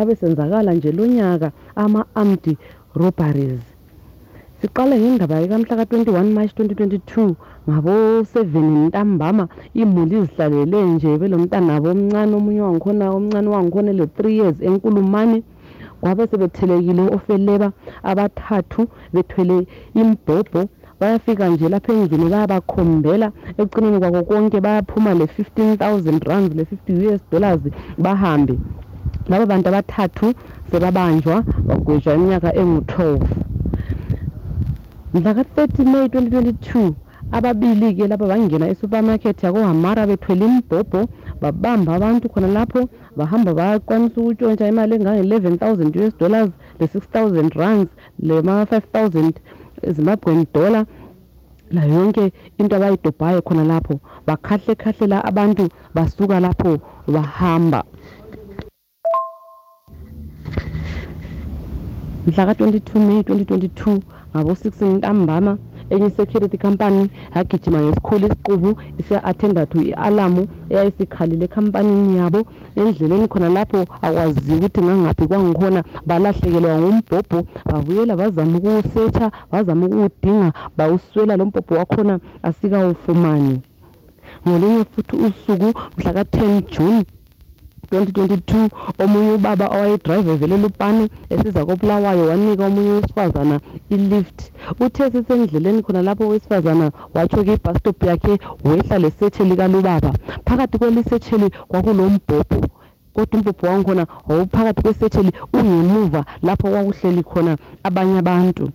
abesenzakala nje lo nyaka ama-armed robberies. Siqale ngendaba ikamhla ka-21 march 2022 ngabo-7 ntambama imuli zihlalele nje belomntanabo omncane omunye wangikhona omncane wangikhona ele-3 years enkulumane. Kwabe sebethelekile ofeleba abathathu bethwele imbhobho. Bayafika nje lapha endlini bayabakhombela. Ecineni kwako konke bayaphuma le-15,000 rands le-50 US dollars bahambe. Laba bantu abathathu sebabanjwa bagwejwa iminyaka engu-12 mhla ka-30 may 2022 ababili-ke lapha bangena esupermarket yakohamara bethwele imbhobho babamba abantu khona lapho bahamba bakwanisa ukutshontsha imali engange-11 000 us dollars le-6 000 rands lema-5 000 zimbabwen dollar. Layo yonke into abayidobhayo khona lapho bakhahle khahlela abantu basuka lapho bahamba. Mhla ka-22 may 2022 ngabo-6 ntambama enye i-security company yagijima ngesikhulu isiqubu isiya-athenda to i-alamu eyayisikhalile ekhampanini yabo. Endleleni khona lapho akwaziyo ukuthi ngangaphi kwangikhona balahlekelwa ngumbhobho babuyela bazama ukuwusetsha bazama ukuwudinga bawuswela lo mbhobho wakhona asikawufumani. Ngolunye futhi usuku mhla ka-10 june 2022 omunye ubaba owayedrayiva evelela upane esiza kobulawayo wanika omunye wesifazana ilift. Uthe sisendleleni khona lapho owesifazana watsho-ke ibhastop yakhe wehla lesetsheli kalubaba. Phakathi kwelisetsheli kwakulombhobho kodwa umbhobho wangikhona wawuphakathi kwesetsheli ungemuva lapho kwakuhleli khona abanye abantu.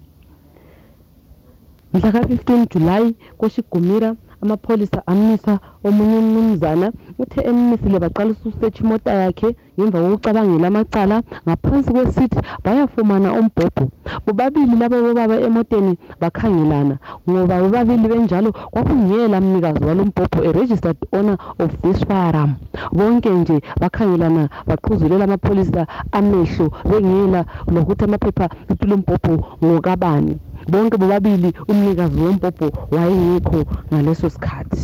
Mhla ka-15 julayi koshigumira amapholisa amisa omunye umnumzana uthe emmisile baqalisa ukusetha imoto yakhe ngemva kokucabangela amacala ngaphansi kwesithi bayafumana umbhobho. Bobabili laba bobaba emoteni bakhangelana ngoba bobabili benjalo kwakungela mnikazi walo mbhobho a-registered owner of this firearm. Bonke nje bakhangelana baqhuzulela amapholisa amehlo bengela lokuthi amaphepha kulo mbhobho ngokabani. Bonke bobabili umnikazi wombhobho wayengekho ngaleso sikhathi.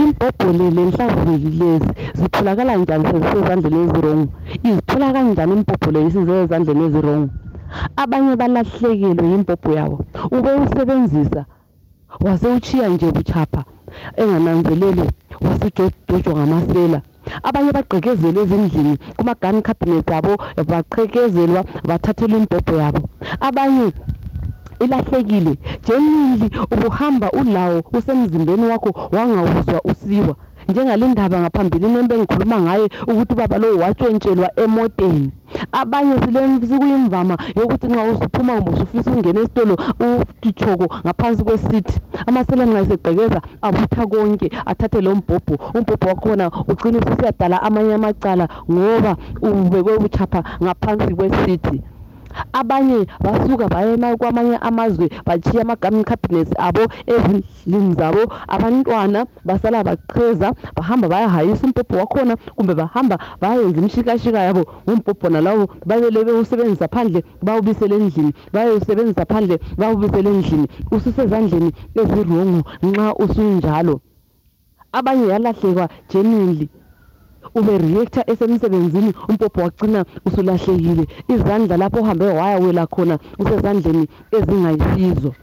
Imbhobho le lenhlavuleli lezi zitholakala njani sezisezandleni ezirong izithola kanjani imbhobho le isizezandleni ezirong abanye balahlekelwe yimbhobho yabo ube usebenzisa wase uchiya nje buchapha engananzelele wasujojwa ngamasela. Abanye bagqekezelwe ezindlini kuma-gun cabinet abo baqhekezelwa bathathelwa imbhobho yabo. Abanye ilahlekile jenili ubuhamba ulawo usemzimbeni wakho wangawuzwa usiwa. Njengale ndaba ngaphambilini embengikhuluma ngaye ukuthi ubaba lo watshentshelwa emoteni. Abanye sikuyimvama yokuthi nxa usuphuma kumbe usufisa ukungena esitolo utithoko ngaphansi kwesithi. Amasela nxa esegqekeza abutha konke athathe lo mbhobho. Umbhobho wakhona ugcine ususiyadala amanye amacala ngoba ubekwe buchapha ngaphansi kwesithi. Abanye basuka bayema kwamanye amazwe bachiya ama-garmin cabinets abo ezindlini zabo. Abantwana basala baqheza bahamba bayahayisa umbhobho wakhona kumbe bahamba bayenza imishikashika yabo. Ngombhobho nalawo babele bewusebenzisa phandle bawubisele endlini. Bayewusebenzisa phandle bawubisele endlini. Ususezandleni ezirongo nxa usunjalo. Abanye yalahlekwa genuinely. Ube-reactor esemsebenzini umpopho wagcina usulahlekile. Izandla lapho uhambe wayawela khona usezandleni ezingayisizo.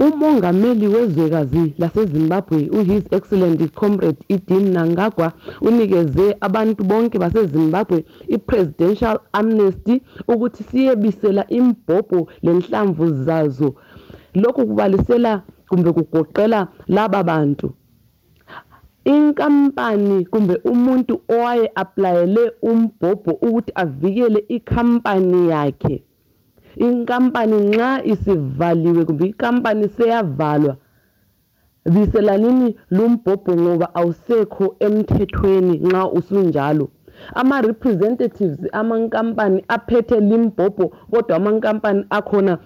Umongameli wezwekazi lasezimbabwe uhis excellent comrade edin nangagwa unikeze abantu bonke basezimbabwe i-presidential amnesty ukuthi siyebisela imbhobho lenhlamvu zazo. Lokhu kubalisela kumbe kugoqela laba bantu. Inkampani kumbe umuntu owaye-aplayele umbhobho ukuthi avikele ikhampani yakhe. Inkampani nxa isivaliwe kumbe ikampani seyavalwa biselanini lumbhobho ngoba awusekho emthethweni nxa usunjalo. Ama-representatives amankampani aphethe limbhobho kodwa amankampani akhona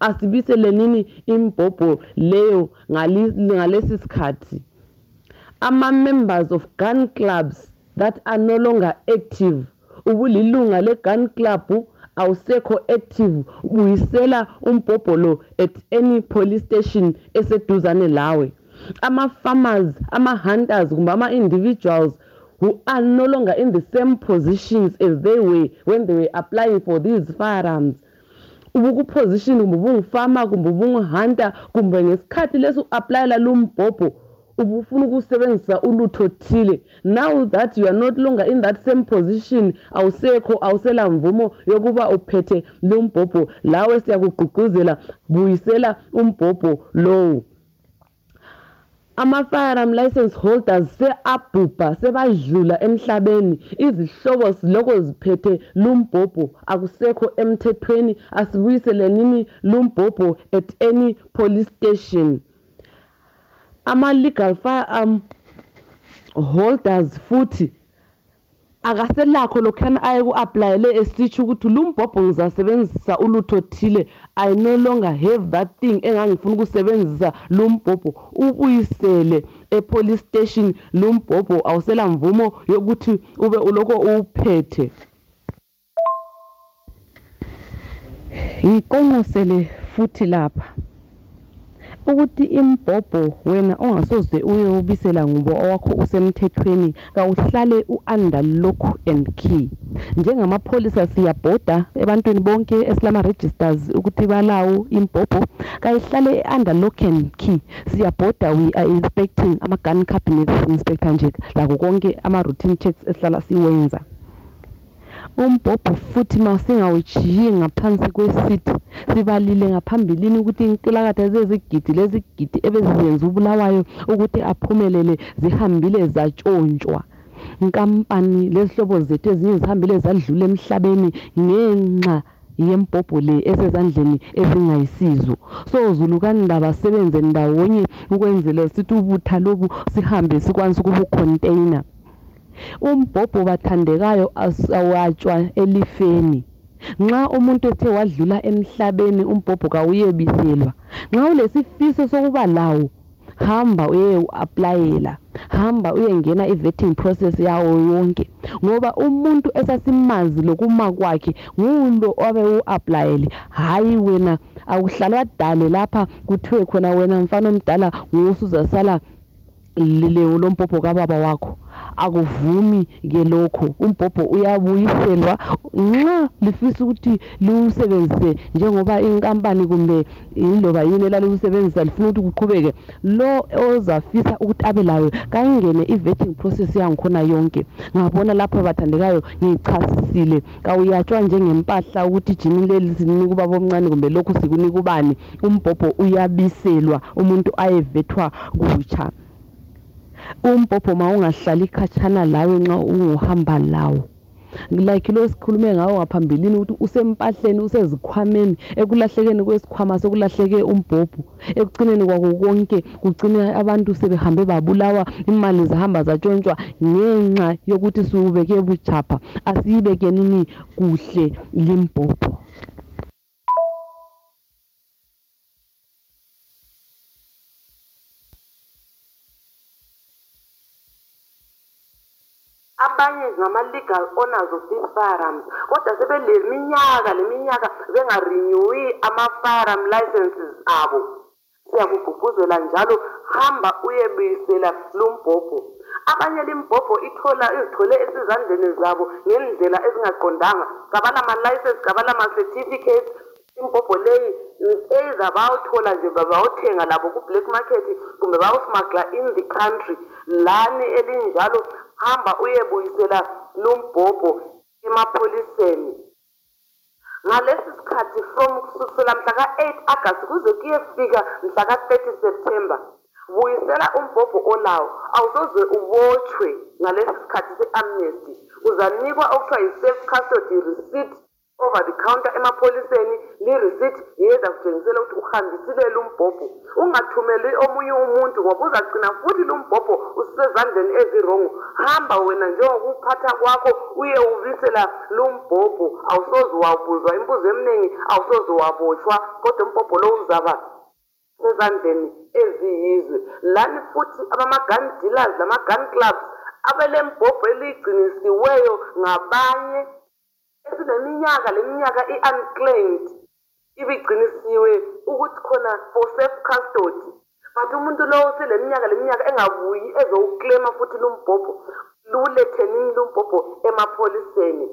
se-avalwa asibiselenini imbhobho leyo ngalesi sikhathi? Ama-members of gun clubs that are no longer active ubulilunga le-gun club awusekho active buyisela umbhobho lo at any police station eseduzane lawe. Ama-farmers ama-hunters kumbe ama-individuals who are no longer in the same positions as they were when they were applying for these firearms ubukuposition kumbe ubungufama kumbe ubunguhunter kumbe ngesikhathi lesi u-aplayela lumbhobho ubufuna ukusebenzisa ulutho thile. Now that you are not longer in that same position awusekho awusela mvumo yokuba uphethe lo mbhobho. Lawe siyakugqugquzela buyisela umbhobho lowo ama-firearm license holders se-abhubha sebadlula emhlabeni. Izihlobo ziloko ziphethe lumbhobho. Akusekho emthethweni asibuyiselenini lumbhobho at any police station. Ama-legal firearm holders futhi akaselakho lokhuyana aye ku-aplayele esitsho ukuthi lumbhobho ngizasebenzisa ulutho thile. I no longer have that thing engangifuna ukusebenzisa lumbhobho. Ubuyisele epolice station lumbhobho awusela mvumo yokuthi ube uloko uwuphethe. Ngiqonqosele futhi lapha. Ukuthi imbhobho wena ongasoze uyewubisela ngubo owakho usemthethweni kawuhlale u-under lock and key. Njengamapholisa siyabhoda ebantwini bonke esilama-registers ukuthi balawo imbhobho. Kayihlale under lock and key. Siyabhoda we are inspecting ama-gun cabinet inspector nje lako konke ama-routine checks esihlala siwenza. Umbhobho futhi masingawujiyi ngaphansi kwesithi sibalile ngaphambilini ukuthi inkulakatha zezigidi lezigidi ebezizenza ubulawayo ukuthi aphumelele zihambile zatshontshwa inkampani lezihlobo zethu ezinye zihambile zadlula emhlabeni ngenxa yembhobho le esezandleni ezingayisizo. So zulukandaba sebenze ndawonye ukwenzela sithi ubutha lobu sihambe sikwanise ukubucontainer umbhobho bathandekayo awatshwa elifeni. Nxa umuntu ethe wadlula emhlabeni umbhobho kawuyebiselwa nxa ulesifiso sokuba lawo hamba uye u-aplayela hamba uyengena i-vetting process yawo yonke. Ngoba umuntu esasimazi lokuma kwakhe ngulo obe u-aplayele hhayi wena akuhlalwa dale lapha kuthiwe khona wena mfana omdala ngusuzasala lewo lombhobho kababa wakho. Akuvumi ke lokho umbhobho uyabuyiselwa. Nxa lifisa ukuthi liwusebenzise njengoba inkampani kumbe yiloba yini elalikusebenzisa lifuna ukuthi kuqhubeke lo ozafisa ukuthi abe layo kayingene i-vetting process yangikhona yonke. Ngabona lapho bathandekayo ngichasisile kawuyatshwa njengempahla ukuthi ijini leli sinika ubaba omncane kumbe lokhu sikunika ubani. Umbhobho uyabiselwa umuntu ayevethwa kutsha umbhobho ma ungahlali khatshana lawe nxa unguhamba lawo. Like lo sikhulume ngawo ngaphambilini ukuthi usempahleni usezikhwameni ekulahlekeni kwesikhwama sekulahleke umbhobho. Ekucineni kwako konke kugcine abantu sebehambe babulawa imali zahamba zatshontshwa ngenxa yokuthi siwubeke butshapha asiyibekenini kuhle limbhobho abanye ngama-legal owners of these firearms kodwa sebeleminyaka leminyaka bengarenewi ama-firearm licenses abo. Siyakugqugquzela njalo hamba uyebuyisela lumbhobho abanye limbhobho ithola izithole esizandleni zabo ngendlela ezingaqondanga. Kabalama-license kabalama-certificates imbhobho leyi either bayawuthola nje bayawuthenga labo ku-black market kumbe bayawusmagla in the country. Lani elinjalo hamba uyebuyisela lumbhobho emapholiseni. Ngalesi sikhathi from kusukela mhla ka-8 agasti kuze kuyefika mhla ka-30 september buyisela umbhobho olawo awusoze ubotshwe ngalesi sikhathi se-amnesty. Uzanikwa okuthiwa yi-safe custody receipt over the counter emapholiseni li-receipt yeza kutshengisela ukuthi uhambisile lumbhobho ungathumeli omunye umuntu ngoba uzagcina futhi lumbhobho usisezandleni ezirongo hamba wena njengokuphatha kwakho uye ubisela lumbhobho awusoze wabuzwa imbuzo eminingi awusoze wabotshwa kodwa umbhobho lo uzaba sezandleni eziyizwe. Lani futhi abama-gun dealers nama-gun clubs abelembhobho eliyigcinisiweyo ngabanye esineminyaka leminyaka i-unclaimed ibigcinisiwe ukuthi khona for self custody but umuntu lowo seleminyaka leminyaka engabuyi ezowuklema futhi lumbhobho lulethenini lumbhobho emapholiseni.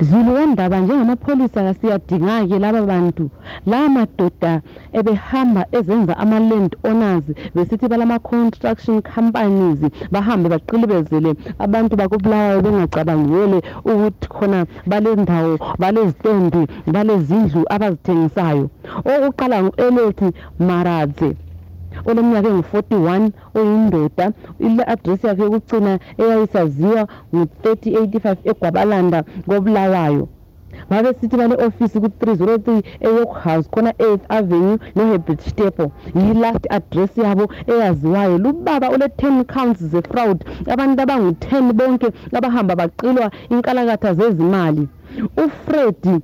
Zulu wendaba njengamapholisa kasiyadinga-ke laba bantu. Laba madoda ebehamba ezenza ama-land owners besithi balama-construction companies bahambe baqilibezele abantu bakubulawayo bengacabangele ukuthi khona balendawo balezitendi balezindlu abazithengisayo. Okokuqala ngu-elethi maradze oleminyaka engu-41 oyindoda. Ile-adresi yakhe yokucina eyayisaziwa ngu-3085 egwabalanda kobulawayo babesithi bale-ofisi ku-303 eyork house khona 8th avenue noherbert stepo yi-last address yabo eyaziwayo. Lubaba ole-10 counts ze-fraud. Abantu abangu-10 bonke abahamba baqilwa inkalakatha zezimali. Ufredi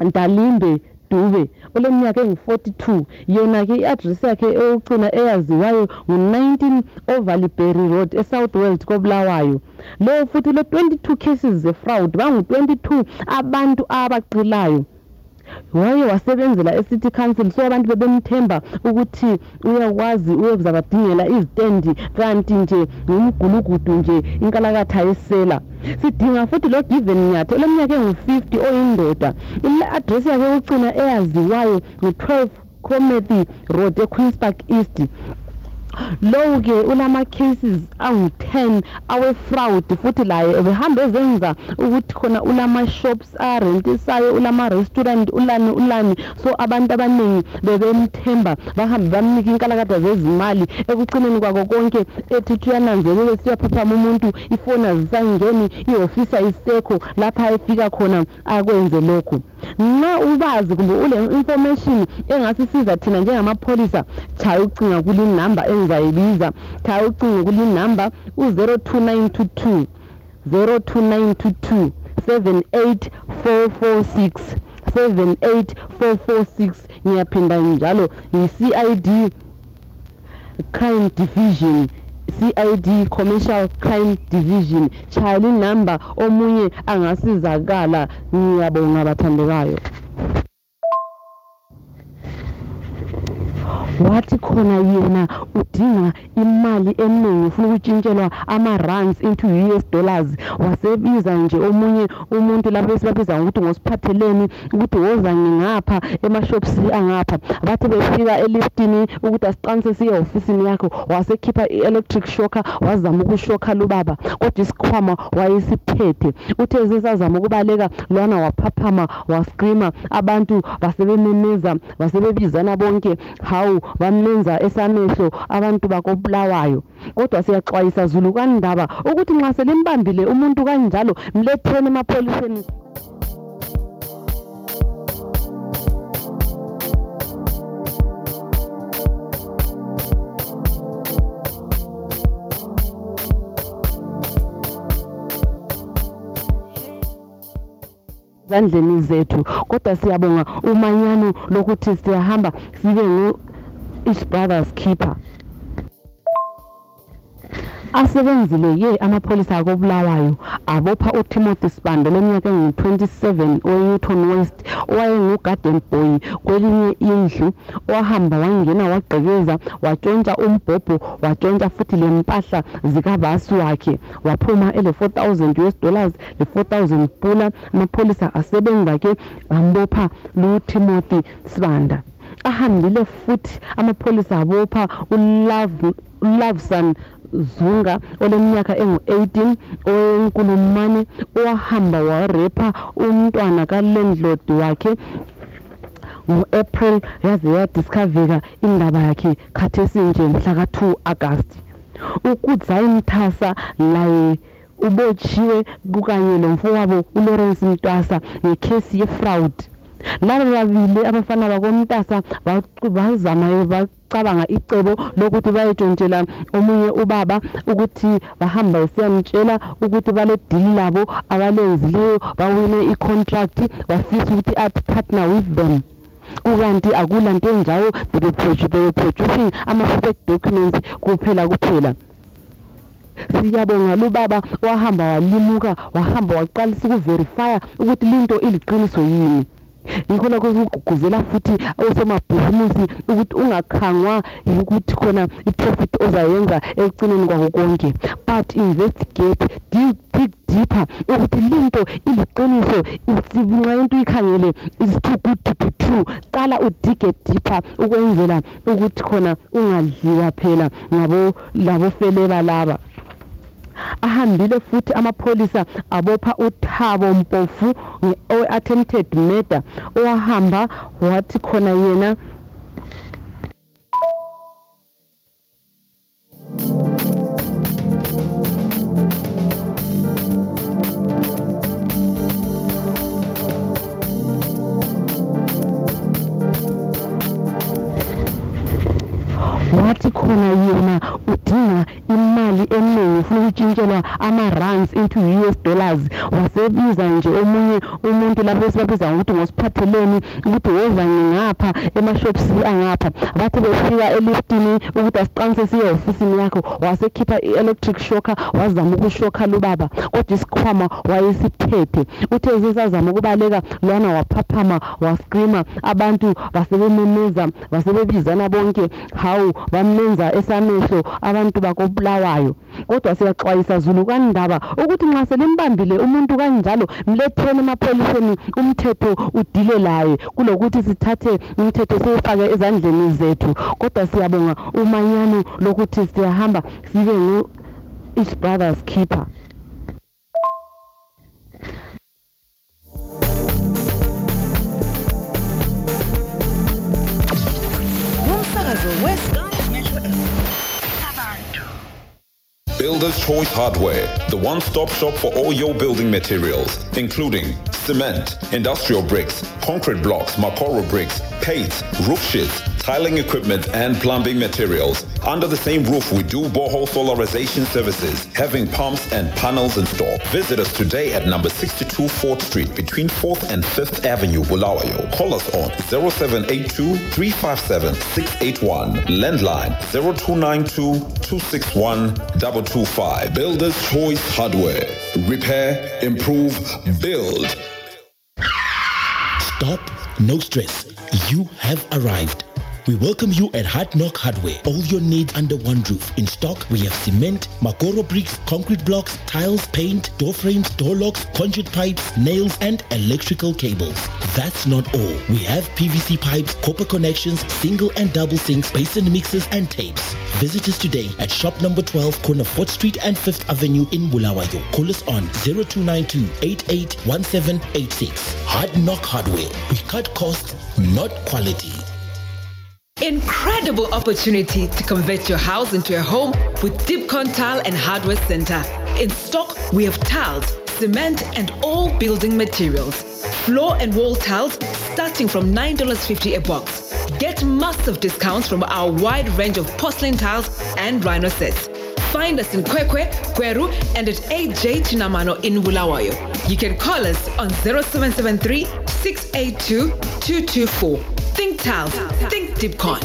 ndalimbe dube oleminyaka engu-42 yona-ke i-adresi yakhe eyokugcina eyaziwayo ngu-19 overlyberry road esouth world kobulawayo. Lowo futhi le-22 cases ze-fraud bangu-22 abantu abaqilayo waye wasebenzela e-city council so abantu bebemthemba ukuthi uyakwazi uyokuzabadingela izitendi. Kanti nje ngumgulugudu nje inkalakatha yesela. Sidinga futhi lo given nyatha oleminyaka engu-50 oyindoda. Ile-adresi yakhe yokucina eyaziwayo ngu-12 cromethy road equeenspark east. Lowu-ke ulama-cases angu-10 awe-fraud futhi laye ebehamba ezenza ukuthi khona ulama-shops arentisayo ulama-restaurant ulani ulani. So abantu abaningi bebemthemba bahambe bamnika inkalakada zezimali. Ekucineni kwako konke ethi tuyananzelele siyaphaphama umuntu ifoni azisangeni ihofisi ayisekho lapha efika khona akwenze lokhu. Nxa ubazi kumbe ule-information engasisiza thina njengamapholisa chaya ucinga kulinamba engizayibiza chaya ucingo kulinamba u-02922 02922 78446 78446 ngiyaphinda njalo yi-cid crime division CID Commercial Crime Division. Chaya linamba omunye angasizakala. Ngiyabonga bathandekayo wathi khona yena udinga imali eningi ufuna ukutshintshelwa ama-runs into US dollars. Wasebiza nje omunye umuntu lapho esibabiza ngokuthi ngosiphatheleni ukuthi woza ngingapha emashopsi angapha. Bathi befika eliftini ukuthi asiqanise siye ehofisini yakho wasekhipha i-electric shocker wazama ukushokha lubaba kodwa isikhwama wayesiphethe. Uthe sesazama ukubaleka lwana waphaphama wascreama. Abantu basebememeza basebebizana bonke hawu bamenza esamehlo abantu bakobulawayo. Kodwa siyaxwayisa zulu kandaba ukuthi nxa selimbambile umuntu kanjalo mletheni emapholiseni. Ezandleni zethu kodwa siyabonga umanyano lokuthi siyahamba sibe ngu-each brothers keeper. Asebenzile-ke amapholisa akobulawayo abopha utimothy sibando leminyaka engu-27 owenewton west owayengugarden boy kwelinye indlu owahamba wangena wagqekeza watshontsha umbhobho watshontsha futhi lempahla zikabasi wakhe. Waphuma ele-4000 us dollars le-4000 pula. Amapholisa asebenza-ke ambopha lutimothy sibanda ahambile futhi amapholisa abopha uloveson zunga oleminyaka engu-18 owenkulumane owahamba warepha umntwana kalandlord wakhe ngo-april yaze yadiscoveka indaba yakhe khathesi nje mhlaka-2 agasti. Ukudzayi mthasa laye ubotshiwe kukanye lomfowabo ulawrence mtwasa ngekhesi yefraud laba babili abafana bakomntasa bazama bacabanga icebo lokuthi bayetshontshela omunye ubaba ukuthi bahamba besiyamtshela ukuthi baledili labo abalenzileyo bawine i-contract bafisa ukuthi athi-partner with them. Kukanti akulanto enjalo bebeproducing ama-fake documents kuphela kuphela. Siyabonga lubaba wahamba walimuka wahamba waqalisa ukuverifya ukuthi linto iliqiniso yini. Yikho lakho sikugqugquzela futhi osomabhizinisi ukuthi ungakhangwa yikuthi khona i-profit ozayenza ekucineni kwako konke. But investigate dig deeper ukuthi linto iliqiniso nxa into uyikhangele is too good to be true. Qala udige deeper ukwenzela ukuthi khona ungadliwa phela ngabo labofeleba laba. Ahambile futhi amapholisa abopha uthabo mpofu o-attempted murder. Owahamba wathi khona yena wasebiza nje omunye umuntu lapho esibabiza ngokuthi ngosiphatheleni ukuthi woza ngingapha emashopsi angapha. Bathi befika eliftini ukuthi asiqanise siye ehofisini yakho. Wasekhipha i-electric shocker wazama ukushokha lubaba kodwa isikhwama wayesiphethe. Uthe sesazama ukubaleka lwana waphaphama waskrima abantu basebememeza basebebizana bonke. Hawu bamenza esamehlo abantu bakobulawayo. Kodwa siyaxwayisa zulu kandaba ukuthi nxa selimbambile umuntu kanjalo mletheni emapholiseni umthetho udile laye. Kulokuthi sithathe umthetho siwufake ezandleni zethu. Kodwa siyabonga umanyano lokuthi siyahamba sibe ngu-each brothers keeper. Builder's Choice Hardware, the one-stop shop for all your building materials, including cement, industrial bricks, concrete blocks, Makoro bricks, paint, roof sheets, tiling equipment, and plumbing materials. Under the same roof, we do borehole solarization services, having pumps and panels installed. Visit us today at number 62 4th Street between 4th and 5th Avenue, Bulawayo. Call us on 0782 357 681. Landline 0292 261 225. Builder's Choice Hardware. Repair, improve, build. Stop, no stress. You have arrived. We welcome you at Hard Knock Hardware. All your needs under one roof. In stock, we have cement, Makoro bricks, concrete blocks, tiles, paint, door frames, door locks, conduit pipes, nails, and electrical cables. That's not all. We have PVC pipes, copper connections, single and double sinks, basin mixers, and tapes. Visit us today at shop number 12, corner 4th Street and 5th Avenue in Bulawayo. Call us on 0292 881786. Hard Knock Hardware. We cut costs, not quality. Incredible opportunity to convert your house into a home with Dipcon Tile and Hardware Center. In stock, we have tiles, cement, and all building materials. Floor and wall tiles starting from $9.50 a box. Get massive discounts from our wide range of porcelain tiles and rhino sets. Find us in Kwekwe, Kweru, and at AJ Chinamano in Bulawayo. You can call us on 0773 682 224. Think Tiles, think Dipcon.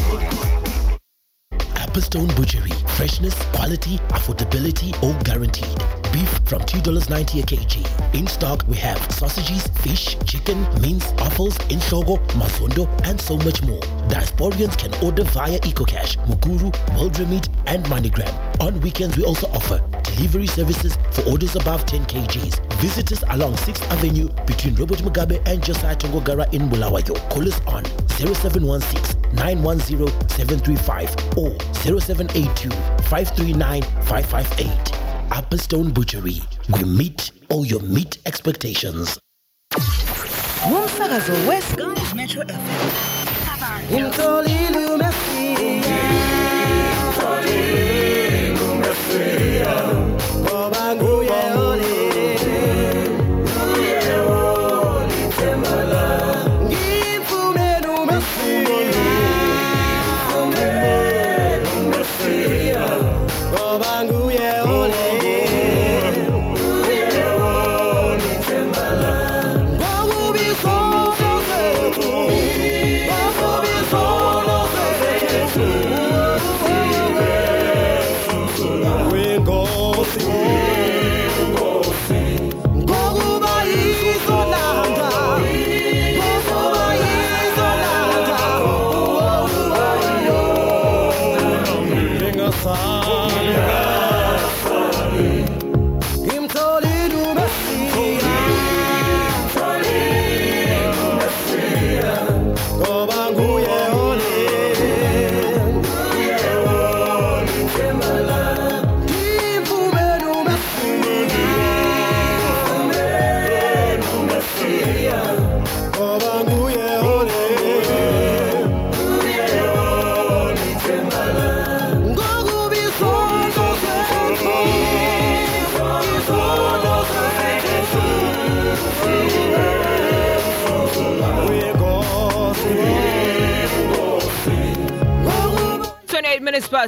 Apple Butchery. Freshness, quality, affordability, all guaranteed. Beef from $2.90 a kg. In stock, we have sausages, fish, chicken, mince, offals, inshogo, mazondo, and so much more. Diasporians can order via EcoCash, Muguru, World Remit, and MoneyGram. On weekends, we also offer delivery services for orders above 10 kgs. Visit us along 6th Avenue between Robert Mugabe and Josiah Tongogara in Bulawayo. Call us on 0716 910 735 or 0782 539 558. Upper Stone Butchery. We meet all your meat expectations. Umsakazo West Metro FM. Umtholile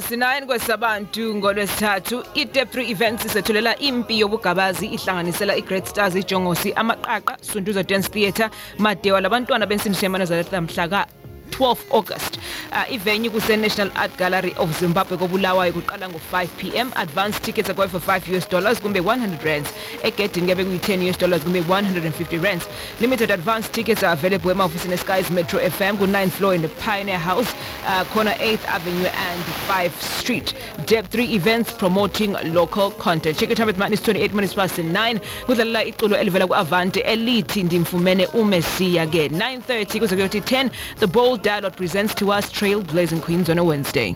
28 minutes past 9 kwesabantu ngolwesithathu i-dep 3 events isethulela impi yobugabazi ihlanganisela i-great stars ijongosi amaqaqa sunduza dance theatre madewa labantwana bensindisho yamanazaretha mhla ka 12 August. Uh, ivenue National Art Gallery of Zimbabwe kobulawayo kuqala ngo5 pm. Advance tickets are going for 5 US dollars kumbe 100 rands. Egedini kebe kuyi 10 US dollars kumbe 150 rands. Limited advance tickets are available ema-ofisini eSky's Metro FM ku 9th floor in the Pioneer House, uh, corner 8th Avenue and 5th Street. Dep 3 events promoting local content. Check it out with man is 28 minutes past 9. Kudlalela iculo elivela ku-Avante elithi ndimfumene uMessiah ke 9:30 kuze kuyothi 10 the bold dialogue presents to us trailblazing queens on a Wednesday.